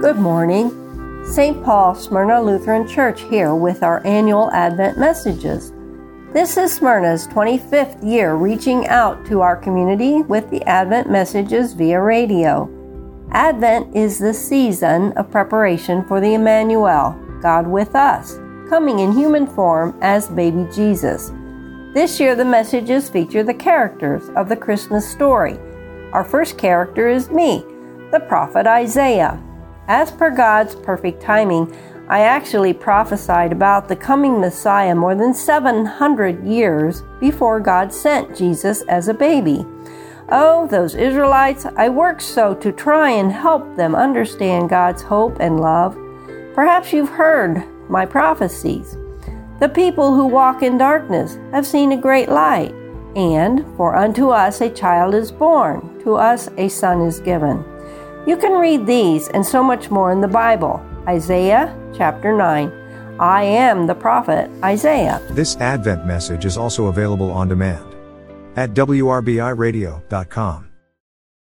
Good morning. St. Paul Smyrna Lutheran Church here with our annual Advent messages. This is Smyrna's 25th year reaching out to our community with the Advent messages via radio. Advent is the season of preparation for the Emmanuel, God with us, coming in human form as baby Jesus. This year, the messages feature the characters of the Christmas story. Our first character is me, the prophet Isaiah. As per God's perfect timing, I actually prophesied about the coming Messiah more than 700 years before God sent Jesus as a baby. Oh, those Israelites, I worked so to try and help them understand God's hope and love. Perhaps you've heard my prophecies. The people who walk in darkness have seen a great light. And for unto us a child is born, to us a son is given. You can read these and so much more in the Bible. Isaiah chapter 9. I am the prophet Isaiah. This Advent message is also available on demand at WRBIRadio.com.